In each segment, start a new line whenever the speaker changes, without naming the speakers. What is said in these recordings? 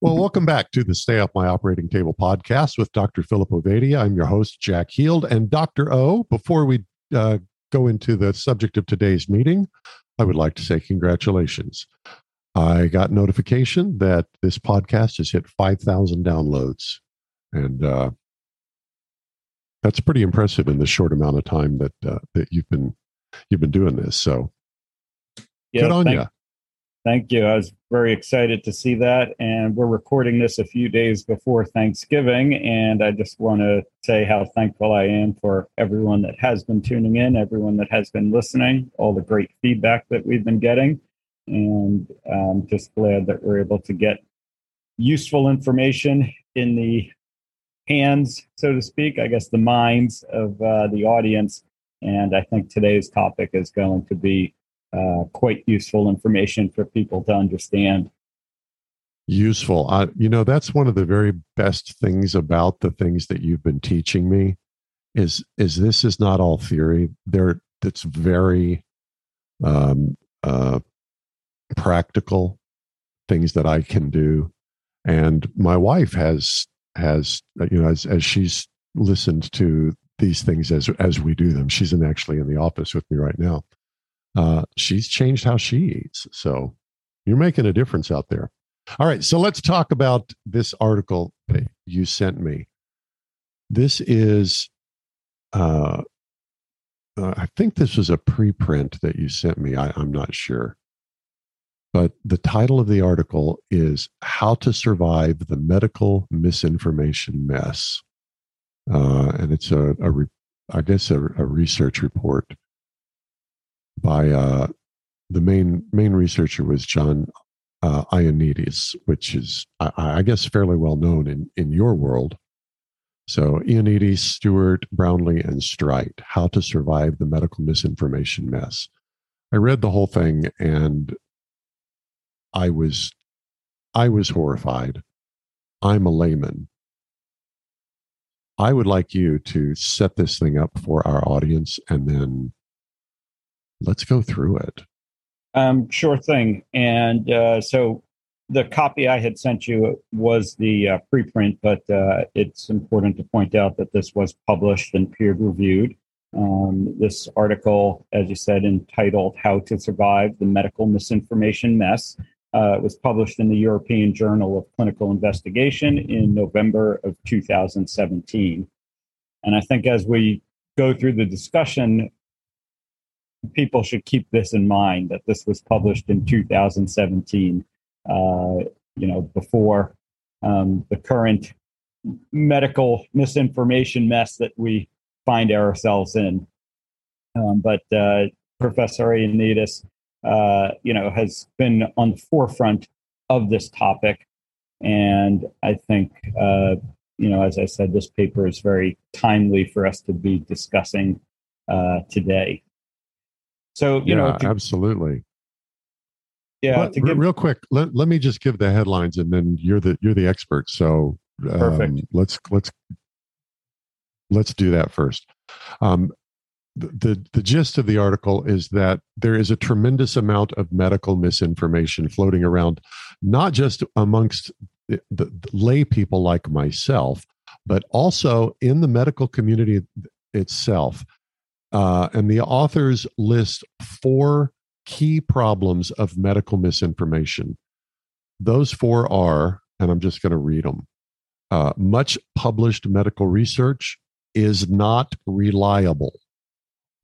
Well, welcome back to the Stay Off My Operating Table podcast with Dr. Philip Ovadia. I'm your host, Jack Heald. And Dr. O, before we uh, go into the subject of today's meeting, I would like to say congratulations. I got notification that this podcast has hit 5,000 downloads. And uh, that's pretty impressive in the short amount of time that uh, that you've been you've been doing this. So
yeah,
good on you.
Thank you. I was very excited to see that. And we're recording this a few days before Thanksgiving. And I just want to say how thankful I am for everyone that has been tuning in, everyone that has been listening, all the great feedback that we've been getting. And I'm just glad that we're able to get useful information in the hands, so to speak, I guess the minds of uh, the audience. And I think today's topic is going to be uh, quite useful information for people to understand.
Useful. Uh, you know, that's one of the very best things about the things that you've been teaching me is is this is not all theory. There, it's very um, uh, practical things that I can do, and my wife has has you know as as she's listened to these things as as we do them. She's in actually in the office with me right now uh, she's changed how she eats. So you're making a difference out there. All right, so let's talk about this article that you sent me. This is, uh, uh, I think this was a preprint that you sent me. I, I'm not sure. But the title of the article is How to Survive the Medical Misinformation Mess. Uh, and it's a, a re- I guess, a, a research report by uh, the main main researcher was John uh, Ioannidis, which is I, I, guess fairly well known in in your world. So Ioannidis, Stuart, Brownlee, and Strite: How to Survive the Medical Misinformation Mess. I read the whole thing and I was I was horrified. I'm a layman. I would like you to set this thing up for our audience and then let's go through it.
Um, sure thing. And uh, so the copy I had sent you was the uh, preprint, but uh, it's important to point out that this was published and peer reviewed. Um, this article, as you said, entitled How to Survive the Medical Misinformation Mess, uh, was published in the European Journal of Clinical Investigation in November of 2017. And I think as we go through the discussion, people should keep this in mind that this was published in 2017, uh, you know, before um, the current medical misinformation mess that we find ourselves in. Um, but uh, Professor Ioannidis, uh, you know, has been on the forefront of this topic. And I think, uh, you know, as I said, this paper is very timely for us to be discussing uh, today. So, you
yeah,
know,
to, absolutely.
Yeah.
But, give, real quick, let, let me just give the headlines and then you're the, you're the expert. So um,
perfect.
let's, let's, let's do that first. Um, the, the, the gist of the article is that there is a tremendous amount of medical misinformation floating around, not just amongst the, the, the lay people like myself, but also in the medical community itself. Uh, and the authors list four key problems of medical misinformation. Those four are, and I'm just going to read them. Uh, much published medical research is not reliable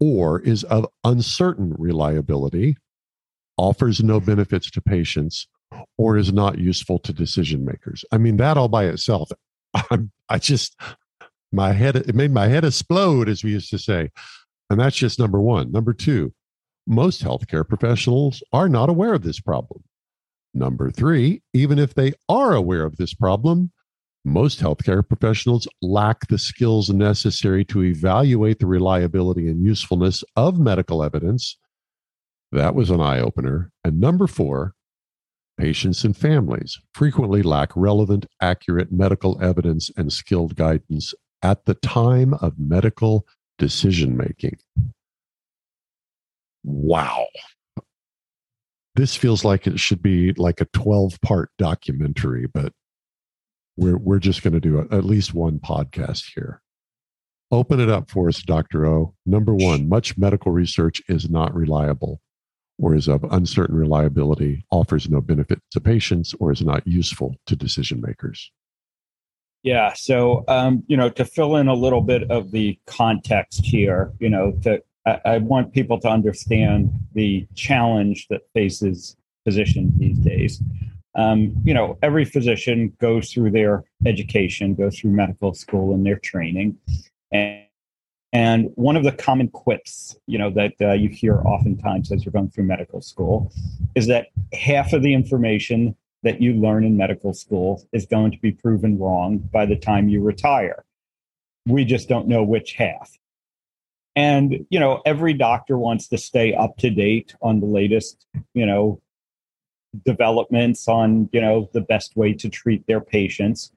or is of uncertain reliability, offers no benefits to patients, or is not useful to decision makers. I mean, that all by itself, I'm, I just, my head, it made my head explode, as we used to say. And that's just number one. Number two, most healthcare professionals are not aware of this problem. Number three, even if they are aware of this problem, Most healthcare professionals lack the skills necessary to evaluate the reliability and usefulness of medical evidence. That was an eye opener. And number four, patients and families frequently lack relevant, accurate medical evidence and skilled guidance at the time of medical decision making. Wow. This feels like it should be like a 12 part documentary, but we're, we're just going to do at least one podcast here. Open it up for us, Dr. O. Number one, much medical research is not reliable or is of uncertain reliability, offers no benefit to patients, or is not useful to decision makers.
Yeah. So, um, you know, to fill in a little bit of the context here, you know, to I, I want people to understand the challenge that faces physicians these days. Um, you know, every physician goes through their education, goes through medical school and their training. And, and one of the common quips, you know, that uh, you hear oftentimes as you're going through medical school is that half of the information that you learn in medical school is going to be proven wrong by the time you retire. We just don't know which half. And, you know, every doctor wants to stay up to date on the latest, you know, developments on, you know, the best way to treat their patients.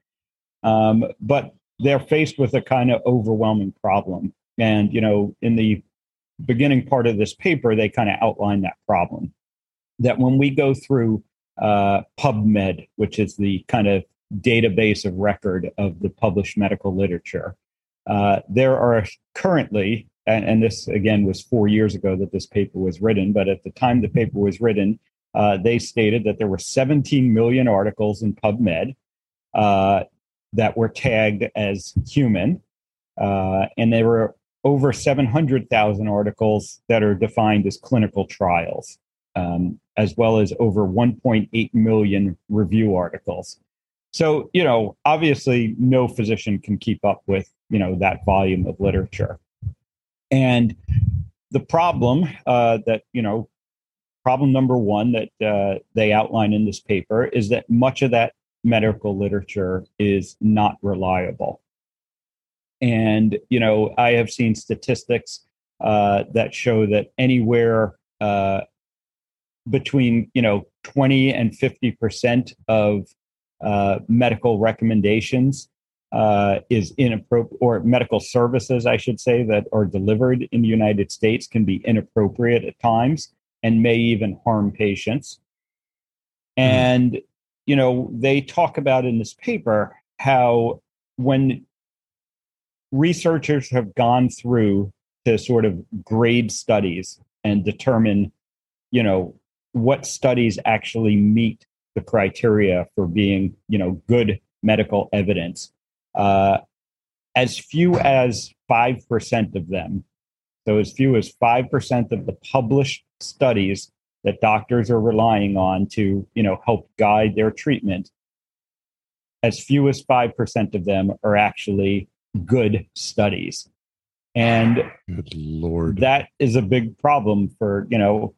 Um, but they're faced with a kind of overwhelming problem. And, you know, in the beginning part of this paper, they kind of outline that problem. That when we go through uh, PubMed, which is the kind of database of record of the published medical literature, uh, there are currently and, and, this again was four years ago that this paper was written, but at the time the paper was written, uh, they stated that there were 17 million articles in PubMed uh, that were tagged as human, uh, and there were over 700,000 articles that are defined as clinical trials, um, as well as over 1.8 million review articles. So, you know, obviously, no physician can keep up with you know that volume of literature. And the problem uh, that, you know, problem number one that uh, they outline in this paper is that much of that medical literature is not reliable. And, you know, I have seen statistics uh, that show that anywhere uh, between, you know, 20 and 50% of uh, medical recommendations uh, is inappropriate, or medical services, I should say, that are delivered in the United States can be inappropriate at times and may even harm patients. Hmm. And, you know, they talk about in this paper how when researchers have gone through to sort of grade studies and determine, you know, what studies actually meet the criteria for being, you know, good medical evidence. Uh, as few as 5% of them, so as few as 5% of the published studies that doctors are relying on to you know help guide their treatment as few as 5% of them are actually good studies. And
good lord.
that is a big problem for you know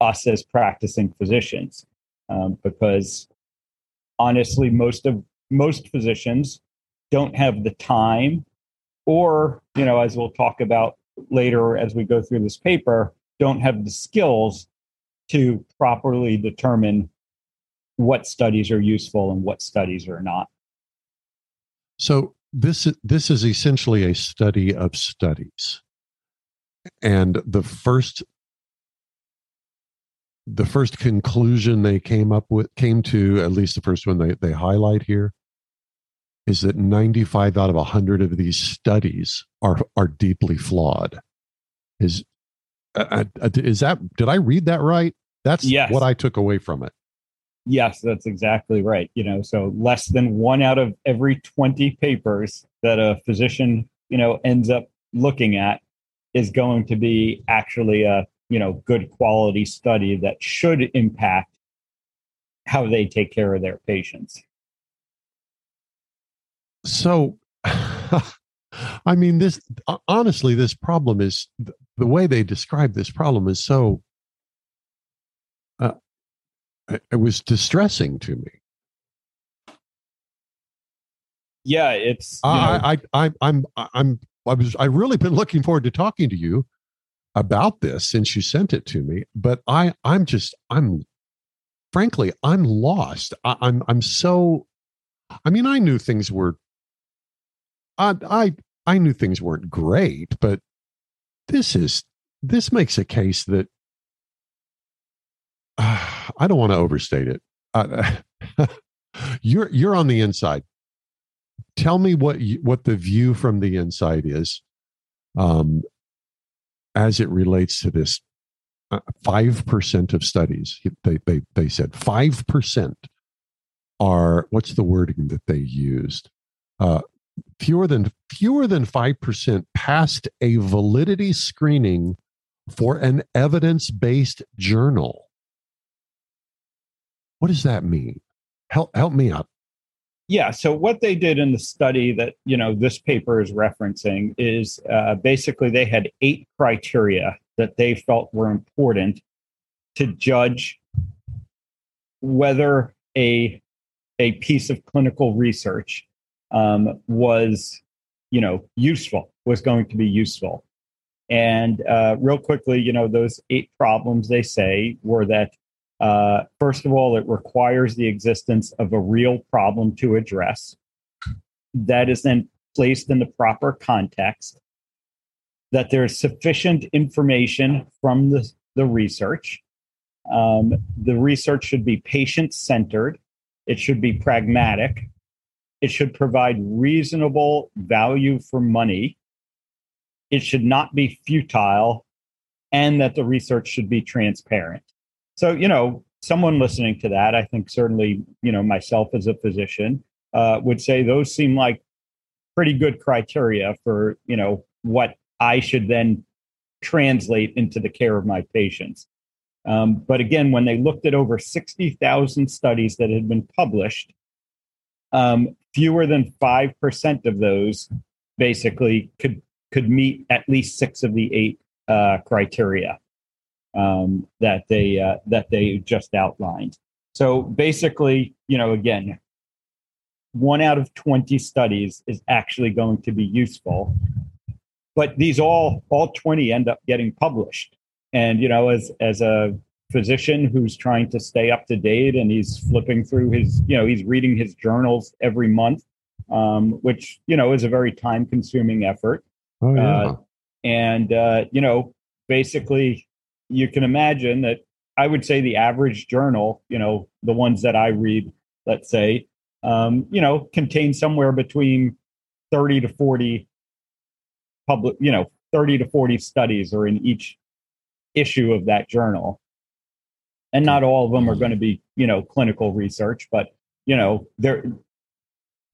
us as practicing physicians um, because honestly most of most physicians don't have the time or you know as we'll talk about later as we go through this paper don't have the skills to properly determine what studies are useful and what studies are not.
So this this is essentially a study of studies. And the first the first conclusion they came up with came to at least the first one they, they highlight here is that 95 out of 100 of these studies are are deeply flawed. Is uh, uh, is that did i read that right? That's yes. what i took away from it.
Yes that's exactly right you know so less than one out of every 20 papers that a physician you know ends up looking at is going to be actually a you know good quality study that should impact how they take care of their patients
so i mean this honestly this problem is the way they describe this problem is so uh, it was distressing to me
Yeah, it's.
I, I, I, I'm, I'm, I was, I really been looking forward to talking to you about this since you sent it to me. But I, I'm just, I'm, frankly, I'm lost. I, I'm, I'm so. I mean, I knew things were. I, I, I knew things weren't great, but this is this makes a case that uh, I don't want to overstate it. Uh, you're you're on the inside. Tell me what you, what the view from the inside is, um, as it relates to this. Uh, five percent of studies they they they said five percent are what's the wording that they used? Uh, fewer than fewer than five percent passed a validity screening for an evidence based journal. What does that mean? Help help me out.
Yeah. So what they did in the study that you know this paper is referencing is uh, basically they had eight criteria that they felt were important to judge whether a a piece of clinical research um, was you know useful was going to be useful and uh, real quickly you know those eight problems they say were that uh, first of all, it requires the existence of a real problem to address. That is then placed in the proper context. That there's sufficient information from the, the research. Um, the research should be patient centered. It should be pragmatic. It should provide reasonable value for money. It should not be futile, and that the research should be transparent. So, you know, someone listening to that, I think certainly, you know, myself as a physician uh, would say those seem like pretty good criteria for, you know, what I should then translate into the care of my patients. Um, but again, when they looked at over 60,000 studies that had been published, um, fewer than 5% of those basically could, could meet at least six of the eight uh, criteria um, that they uh, that they just outlined. So basically, you know, again, one out of 20 studies is actually going to be useful. But these all all 20 end up getting published. And you know, as as a physician who's trying to stay up to date and he's flipping through his, you know, he's reading his journals every month, um, which, you know, is a very time consuming effort.
Oh, yeah. Uh,
and, uh, you know, basically you can imagine that I would say the average journal, you know, the ones that I read, let's say, um, you know, contain somewhere between 30 to 40 public, you know, 30 to 40 studies are in each issue of that journal. And not all of them are going to be, you know, clinical research, but, you know, there,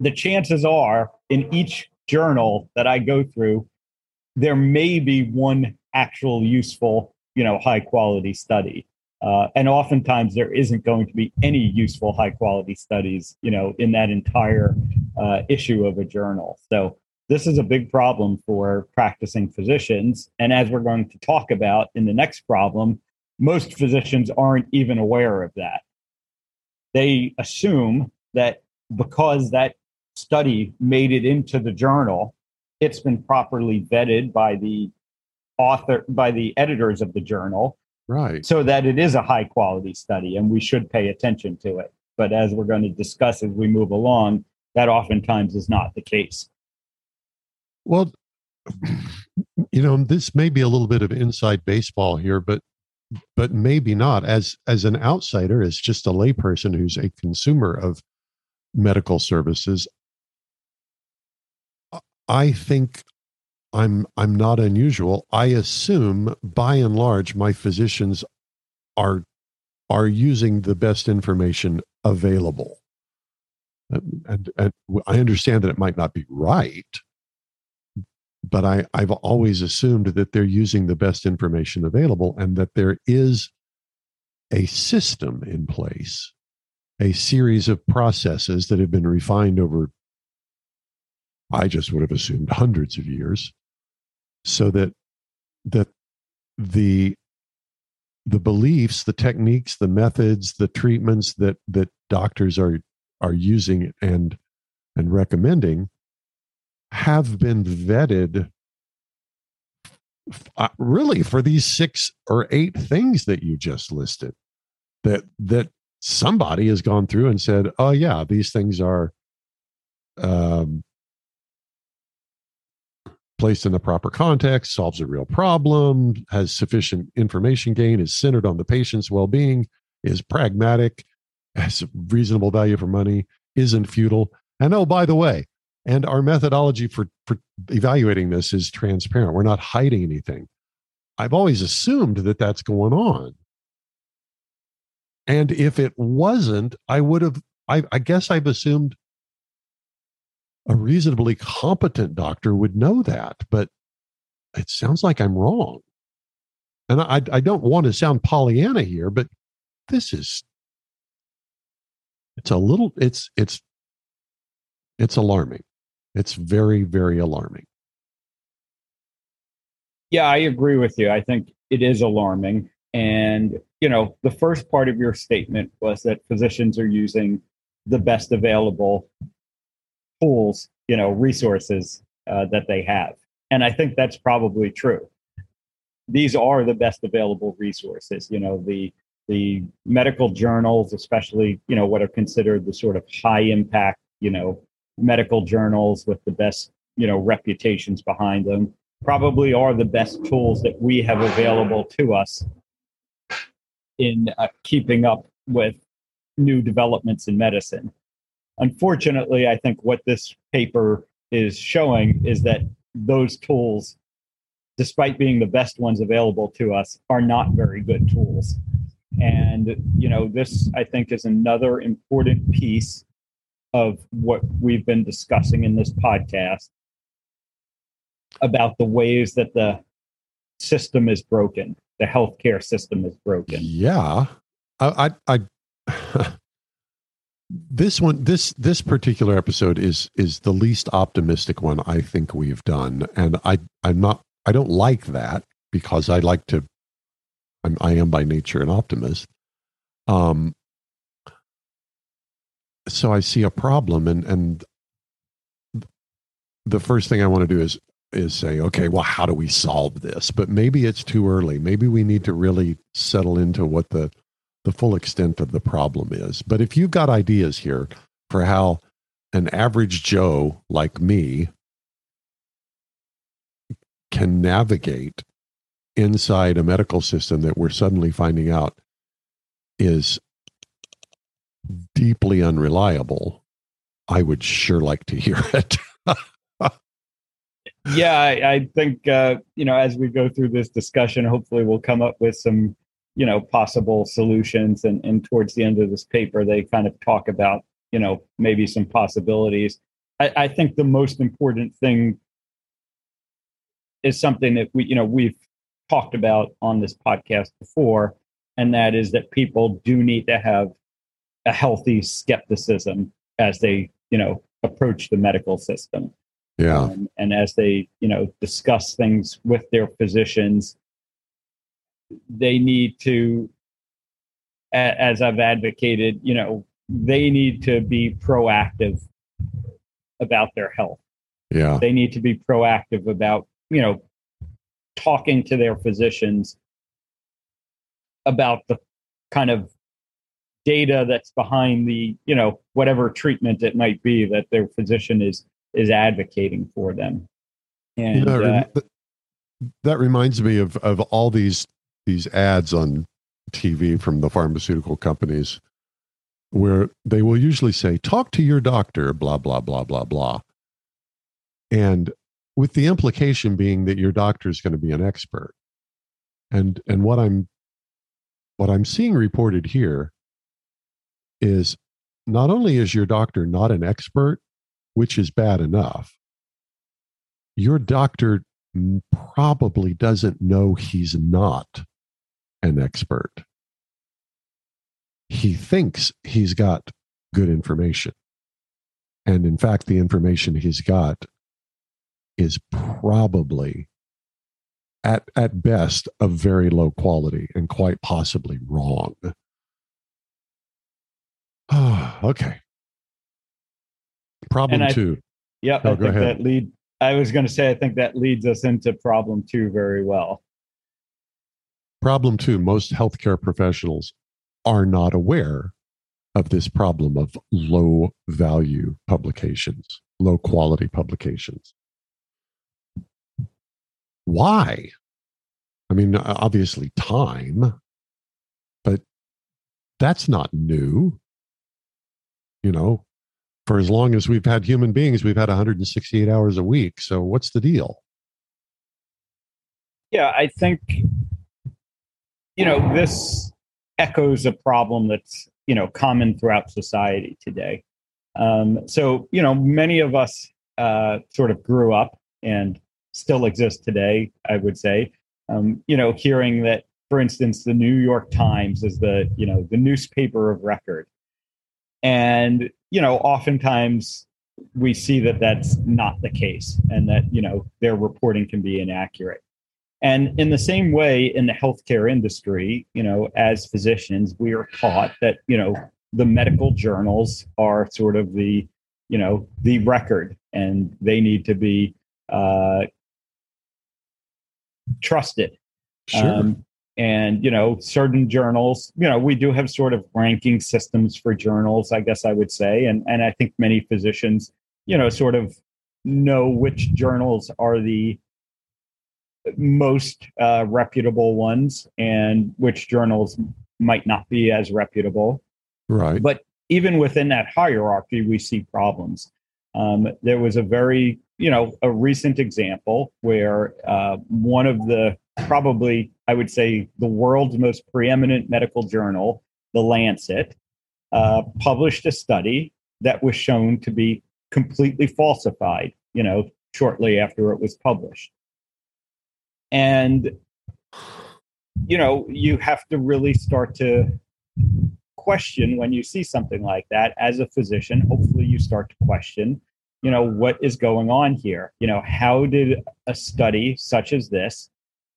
the chances are in each journal that I go through, there may be one actual useful you know high quality study. Uh, and oftentimes there isn't going to be any useful high quality studies you know in that entire uh, issue of a journal. So this is a big problem for practicing physicians. And as we're going to talk about in the next problem most physicians aren't even aware of that. They assume that because that study made it into the journal it's been properly vetted by the author by the editors of the journal
right.
so that it is a high quality study and we should pay attention to it. But as we're going to discuss as we move along that oftentimes is not the case.
Well you know this may be a little bit of inside baseball here but but maybe not. As as an outsider as just a layperson who's a consumer of medical services i think I'm I'm not unusual. I assume by and large my physicians are are using the best information available. Um, and, and, and I understand that it might not be right, but I, I've always assumed that they're using the best information available and that there is a system in place, a series of processes that have been refined over, I just would have assumed hundreds of years so that that the the beliefs the techniques the methods the treatments that that doctors are are using and and recommending have been vetted uh, really for these six or eight things that you just listed that that somebody has gone through and said oh yeah these things are um, placed in the proper context solves a real problem has sufficient information gain is centered on the patient's well-being is pragmatic has reasonable value for money isn't futile and oh by the way and our methodology for, for evaluating this is transparent. We're not hiding anything. I've always assumed that that's going on. And if it wasn't, I would have, I, I guess I've assumed a reasonably competent doctor would know that, but it sounds like I'm wrong. And I, I don't want to sound Pollyanna here, but this is, it's a little, it's, it's, it's alarming. It's very, very alarming.
Yeah, I agree with you. I think it is alarming. And, you know, the first part of your statement was that physicians are using the best available tools, you know, resources uh, that they have. And I think that's probably true. These are the best available resources. You know, the the medical journals, especially, you know, what are considered the sort of high impact, you know, medical journals with the best you know reputations behind them probably are the best tools that we have available to us in uh, keeping up with new developments in medicine unfortunately i think what this paper is showing is that those tools despite being the best ones available to us are not very good tools and you know this i think is another important piece of what we've been discussing in this podcast about the ways that the system is broken, the healthcare system is broken.
Yeah, I, I, I this one, this this particular episode is is the least optimistic one I think we've done, and I I'm not I don't like that because I like to I'm I am by nature an optimist. Um, so I see a problem and and the first thing I want to do is is say, okay, well, how do we solve this? But maybe it's too early. Maybe we need to really settle into what the the full extent of the problem is. But if you've got ideas here for how an average Joe like me can navigate inside a medical system that we're suddenly finding out is deeply unreliable, I would sure like to hear it.
yeah, I, I think uh, you know as we go through this discussion, hopefully we'll come up with some you know possible solutions. And, and towards the end of this paper, they kind of talk about you know maybe some possibilities. I, I think the most important thing is something that we you know we've talked about on this podcast before, and that is that people do need to have a healthy skepticism as they you know approach the medical system
yeah um,
and as they you know discuss things with their physicians they need to as i've advocated you know they need to be proactive about their health.
Yeah.
They need to be proactive about you know talking to their physicians about the kind of data that's behind the you know whatever treatment it might be that their physician is is advocating for them. And know, uh,
that reminds me of of all these these ads on TV from the pharmaceutical companies where they will usually say talk to your doctor blah blah blah blah blah. And with the implication being that your doctor is going to be an expert. And and what i'm what i'm seeing reported here is not only is your doctor not an expert, which is bad enough, your doctor probably doesn't know he's not an expert. He thinks he's got good information. And in fact, the information he's got is probably at, at best of very low quality and quite possibly wrong. Oh, okay. Problem
I,
two.
Yep.
Oh,
I
go
think
ahead.
that lead. I was going to say I think that leads us into problem two very well.
Problem two most healthcare professionals are not aware of this problem of low value publications, low quality publications. Why? I mean, obviously, time, but that's not new. You know, for as long as we've had human beings, we've had 168 hours a week. So, what's the deal?
Yeah, I think you know this echoes a problem that's you know common throughout society today. Um, so you know, many of us uh, sort of grew up and still exist today. I would say, um, you know, hearing that, for instance, the New York Times is the you know the newspaper of record, and you know, oftentimes we see that that's not the case, and that you know their reporting can be inaccurate. And in the same way, in the healthcare industry, you know, as physicians, we are taught that, you know, the medical journals are sort of the, you know, the record and they need to be uh, trusted.
Sure.
Um, and, you know, certain journals, you know, we do have sort of ranking systems for journals, I guess I would say. And, and I think many physicians, you know, sort of know which journals are the most uh, reputable ones and which journals might not be as reputable.
right.
But even within that hierarchy, we see problems. Um, there was a very, you know, a recent example where uh, one of the probably, I would say, the world's most preeminent medical journal, The Lancet, uh, published a study that was shown to be completely falsified, you know, shortly after it was published. And, you know, you have to really start to question when you see something like that as a physician. Hopefully, you start to question, you know, what is going on here? You know, how did a study such as this,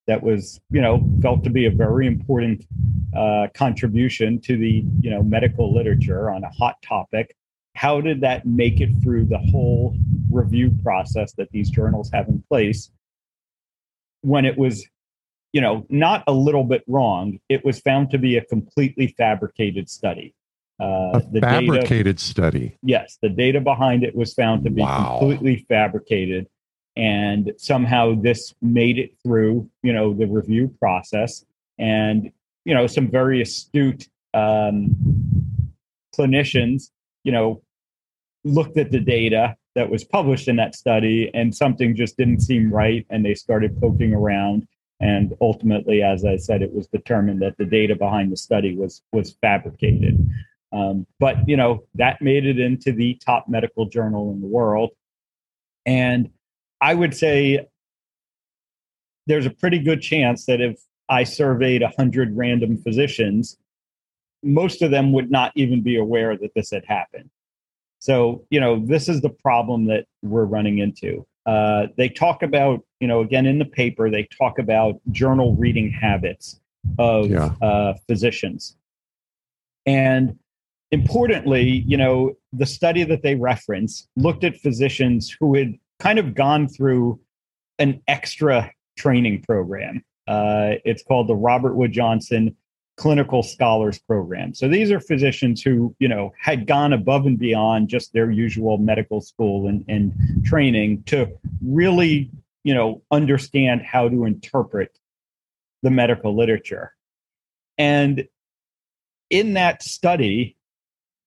that was, you know, felt to be a very important uh, contribution to the, you know, medical literature on a hot topic, how did that make it through the whole review process that these journals have in place when it was you know not a little bit wrong it was found to be a completely fabricated study uh,
a fabricated
data,
study.
yes the data behind it was found to be
Wow.
completely fabricated and somehow this made it through you know the review process and you know some very astute um, clinicians you know looked at the data that was published in that study and something just didn't seem right and they started poking around. And ultimately as i said it was determined that the data behind the study was was fabricated. Um, but you know that made it into the top medical journal in the world. And i would say there's a pretty good chance that if i surveyed 100 random physicians most of them would not even be aware that this had happened so, you know, this is the problem that we're running into. Uh, they talk about, you know, again in the paper, they talk about journal reading habits of
Yeah.
uh, physicians. And importantly, you know, the study that they reference looked at physicians who had kind of gone through an extra training program. Uh, it's called the Robert Wood Johnson clinical scholars program. So these are physicians who, you know, had gone above and beyond just their usual medical school and, and training to really, you know, understand how to interpret the medical literature. And in that study,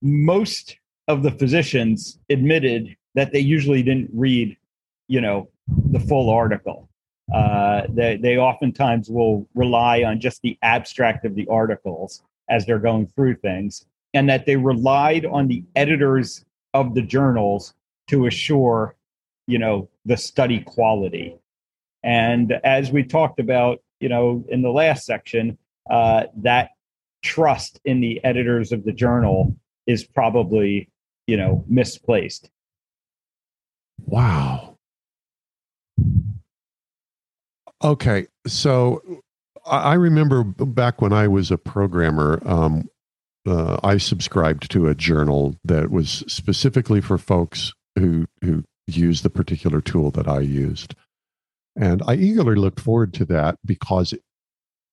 most of the physicians admitted that they usually didn't read, you know, the full article. Uh, they, they oftentimes will rely on just the abstract of the articles as they're going through things, and that they relied on the editors of the journals to assure, you know, the study quality. And as we talked about, you know, in the last section, uh, that trust in the editors of the journal is probably, you know, misplaced.
Wow. Okay, so I remember back when I was a programmer, um, uh, I subscribed to a journal that was specifically for folks who who used the particular tool that I used. And I eagerly looked forward to that because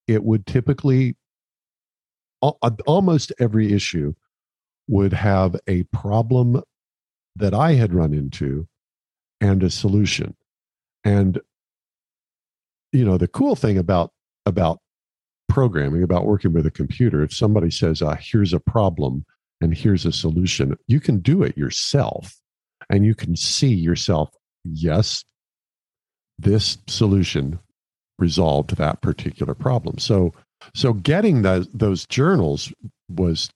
it would typically almost every issue would have a problem that I had run into and a solution. And you know, the cool thing about about programming, about working with a computer, if somebody says, uh, "Here's a problem and here's a solution," you can do it yourself, and you can see yourself. Yes, this solution resolved that particular problem. So, so getting those those journals was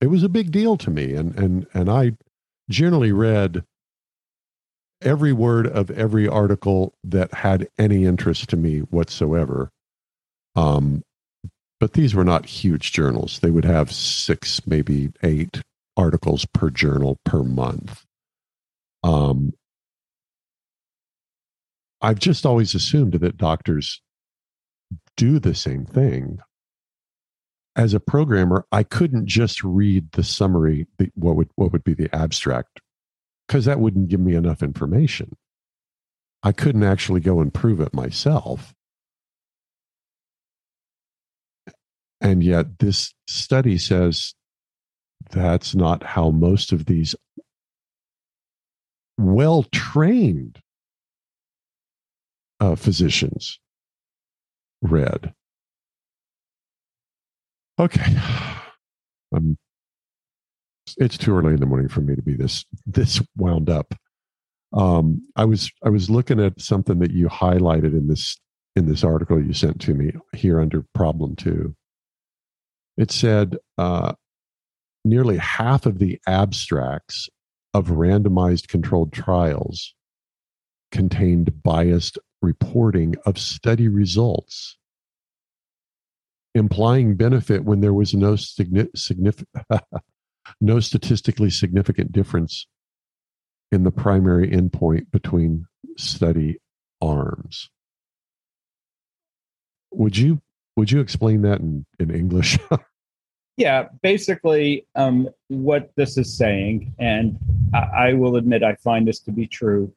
it was a big deal to me, and and and I generally read every word of every article that had any interest to me whatsoever. Um, but these were not huge journals. They would have six, maybe eight articles per journal per month. Um, I've just always assumed that doctors do the same thing. As a programmer, I couldn't just read the summary, the, what would what would be the abstract because that wouldn't give me enough information. I couldn't actually go and prove it myself. And yet, this study says that's not how most of these well trained uh, physicians read. Okay. I'm it's too early in the morning for me to be this this wound up. Um, I was I was looking at something that you highlighted in this in this article you sent to me here under problem two. It said uh, nearly half of the abstracts of randomized controlled trials contained biased reporting of study results implying benefit when there was no significant no statistically significant difference in the primary endpoint between study arms. Would you would you explain that in, in English?
yeah, basically, um, what this is saying, and I, I, will admit I find this to be true,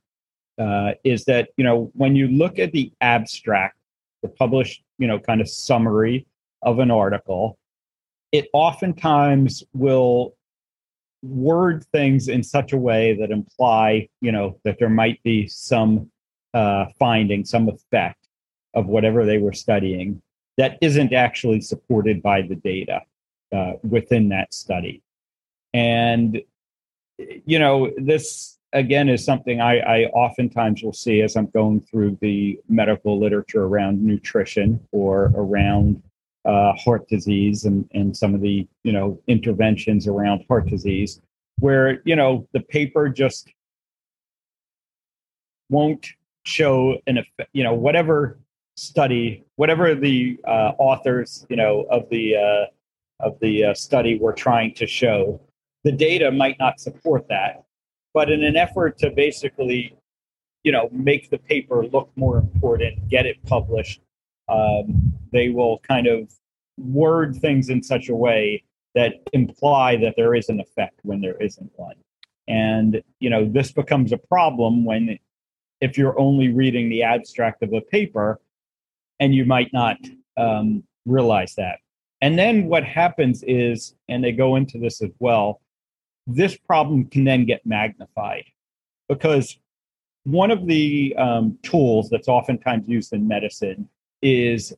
uh, is that you know when you look at the abstract, the published you know kind of summary of an article, it oftentimes will word things in such a way that imply, you know, that there might be some uh, finding, some effect of whatever they were studying that isn't actually supported by the data uh, within that study. And, you know, this again is something I, I oftentimes will see as I'm going through the medical literature around nutrition or around uh, heart disease and, and some of the you know interventions around heart disease where you know the paper just won't show an effect you know whatever study whatever the uh, authors you know of the uh, of the uh, study were trying to show the data might not support that. But in an effort to basically you know make the paper look more important get it published um, they will kind of word things in such a way that imply that there is an effect when there isn't one. And, you know, this becomes a problem when if you're only reading the abstract of a paper and you might not um, realize that. And then what happens is, and they go into this as well, this problem can then get magnified because one of the um, tools that's oftentimes used in medicine is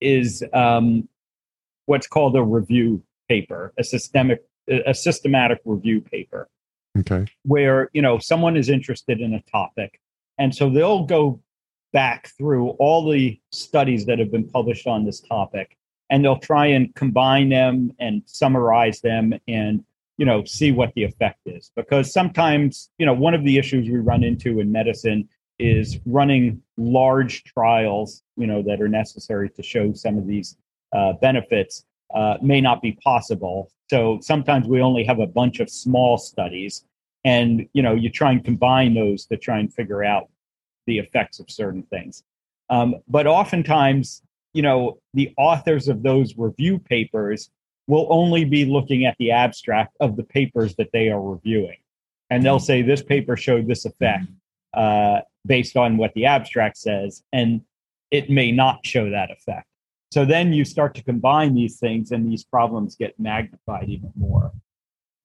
is um, what's called a review paper, a systemic, a systematic review paper.
Okay.
Where you know someone is interested in a topic, and so they'll go back through all the studies that have been published on this topic, and they'll try and combine them and summarize them and you know see what the effect is because sometimes you know one of the issues we run into in medicine is running large trials, you know, that are necessary to show some of these uh, benefits uh, may not be possible. So sometimes we only have a bunch of small studies, and you know, you try and combine those to try and figure out the effects of certain things. Um, but oftentimes, you know, the authors of those review papers will only be looking at the abstract of the papers that they are reviewing. and they'll say this paper showed this effect uh, based on what the abstract says, and it may not show that effect. So then you start to combine these things, and these problems get magnified even more.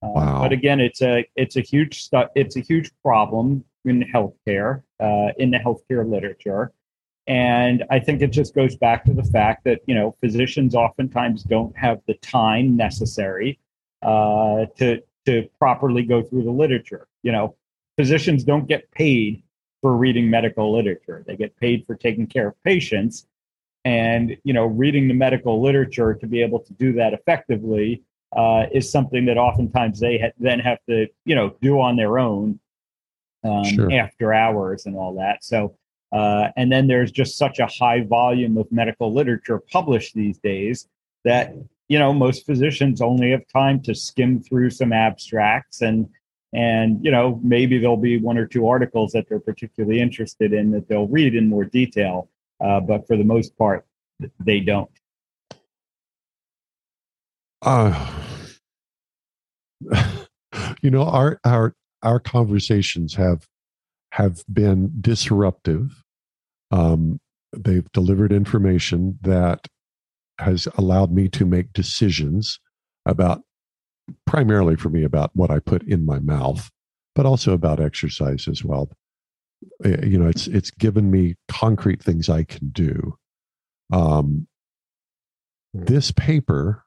Uh, wow. But again, it's a it's a huge stu- it's a huge problem in healthcare, uh, in the healthcare literature, and I think it just goes back to the fact that you know physicians oftentimes don't have the time necessary uh, to to properly go through the literature. You know, physicians don't get paid for reading medical literature; they get paid for taking care of patients. And you know, reading the medical literature to be able to do that effectively uh, is something that oftentimes they ha- then have to you know do on their own um, sure. after hours and all that. So. Uh, and then there's just such a high volume of medical literature published these days that you know most physicians only have time to skim through some abstracts and and you know maybe there'll be one or two articles that they're particularly interested in that they'll read in more detail uh, but for the most part they don't.
Uh, you know our our our conversations have have been disruptive. Um, they've delivered information that has allowed me to make decisions about primarily for me about what I put in my mouth, but also about exercise as well. Eh, you know, it's it's given me concrete things I can do. Um, this paper,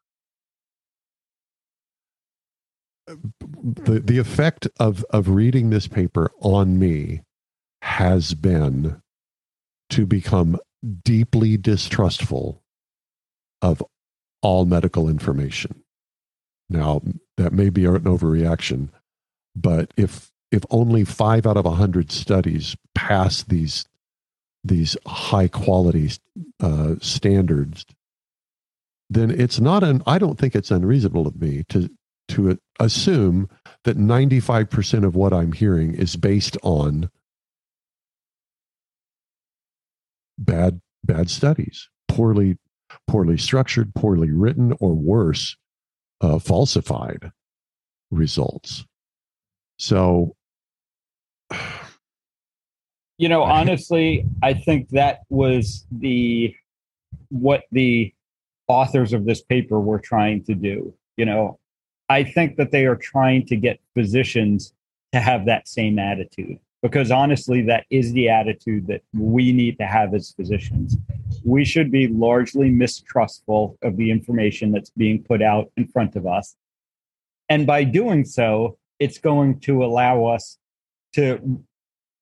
the the effect of of reading this paper on me has been to become deeply distrustful of all medical information. Now, that may be an overreaction, but if if only five out of a hundred studies pass these these high quality uh, standards, then it's not an. I don't think it's unreasonable of me to to assume that ninety five percent of what I'm hearing is based on bad bad studies, poorly poorly structured, poorly written, or worse, uh, falsified results. So,
you know, honestly, I think that was the what the authors of this paper were trying to do. You know, I think that they are trying to get physicians to have that same attitude because honestly, that is the attitude that we need to have as physicians. We should be largely mistrustful of the information that's being put out in front of us. And by doing so, it's going to allow us to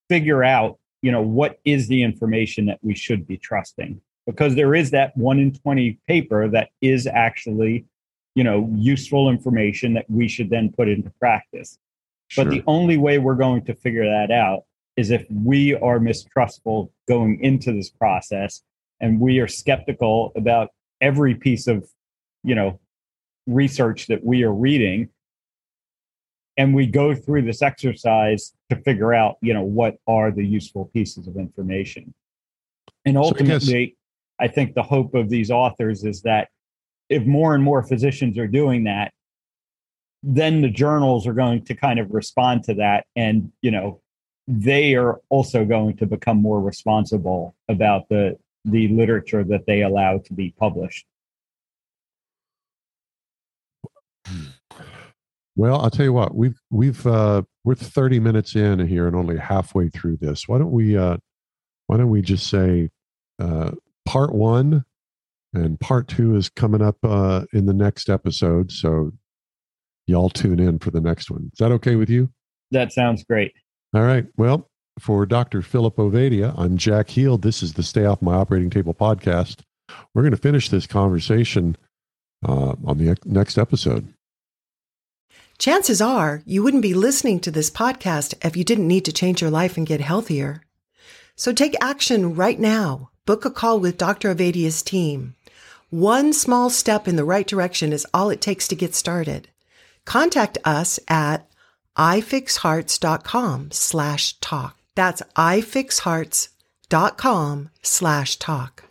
figure out, you know, what is the information that we should be trusting. Because there is that one in 20 paper that is actually, you know, useful information that we should then put into practice. But the only way we're going to figure that out is if we are mistrustful going into this process and we are skeptical about every piece of, you know, research that we are reading and we go through this exercise to figure out, you know, what are the useful pieces of information. And ultimately, so I, guess- I think the hope of these authors is that if more and more physicians are doing that, then the journals are going to kind of respond to that. And you know they are also going to become more responsible about the the literature that they allow to be published.
Well i'll tell you what we've we've uh we're 30 minutes in here and only halfway through this. Why don't we uh why don't we just say uh part one and part two is coming up uh in the next episode. So y'all tune in for the next one. Is that okay with you?
That sounds great.
All right. Well, for Dr. Philip Ovadia, I'm Jack Heald. This is the Stay Off My Operating Table podcast. We're going to finish this conversation uh, on the next episode.
Chances are you wouldn't be listening to this podcast if you didn't need to change your life and get healthier. So take action right now. Book a call with Dr. Ovadia's team. One small step in the right direction is all it takes to get started contact us at ifixhearts.com slash talk. That's ifixhearts.com slash talk.